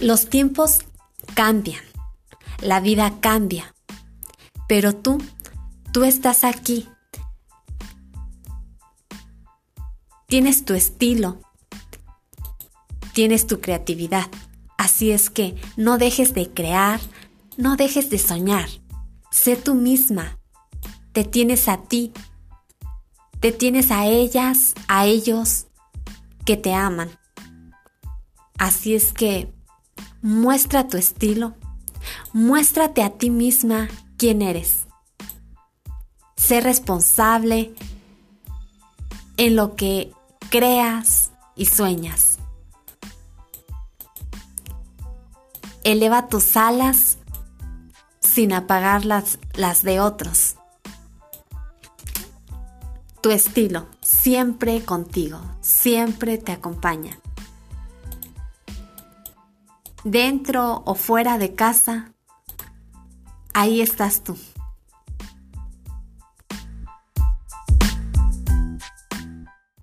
Los tiempos cambian, la vida cambia, pero tú, tú estás aquí. Tienes tu estilo, tienes tu creatividad. Así es que no dejes de crear, no dejes de soñar. Sé tú misma. Te tienes a ti. Te tienes a ellas, a ellos que te aman. Así es que muestra tu estilo. Muéstrate a ti misma quién eres. Sé responsable en lo que creas y sueñas. Eleva tus alas sin apagar las, las de otros. Tu estilo siempre contigo, siempre te acompaña. Dentro o fuera de casa, ahí estás tú.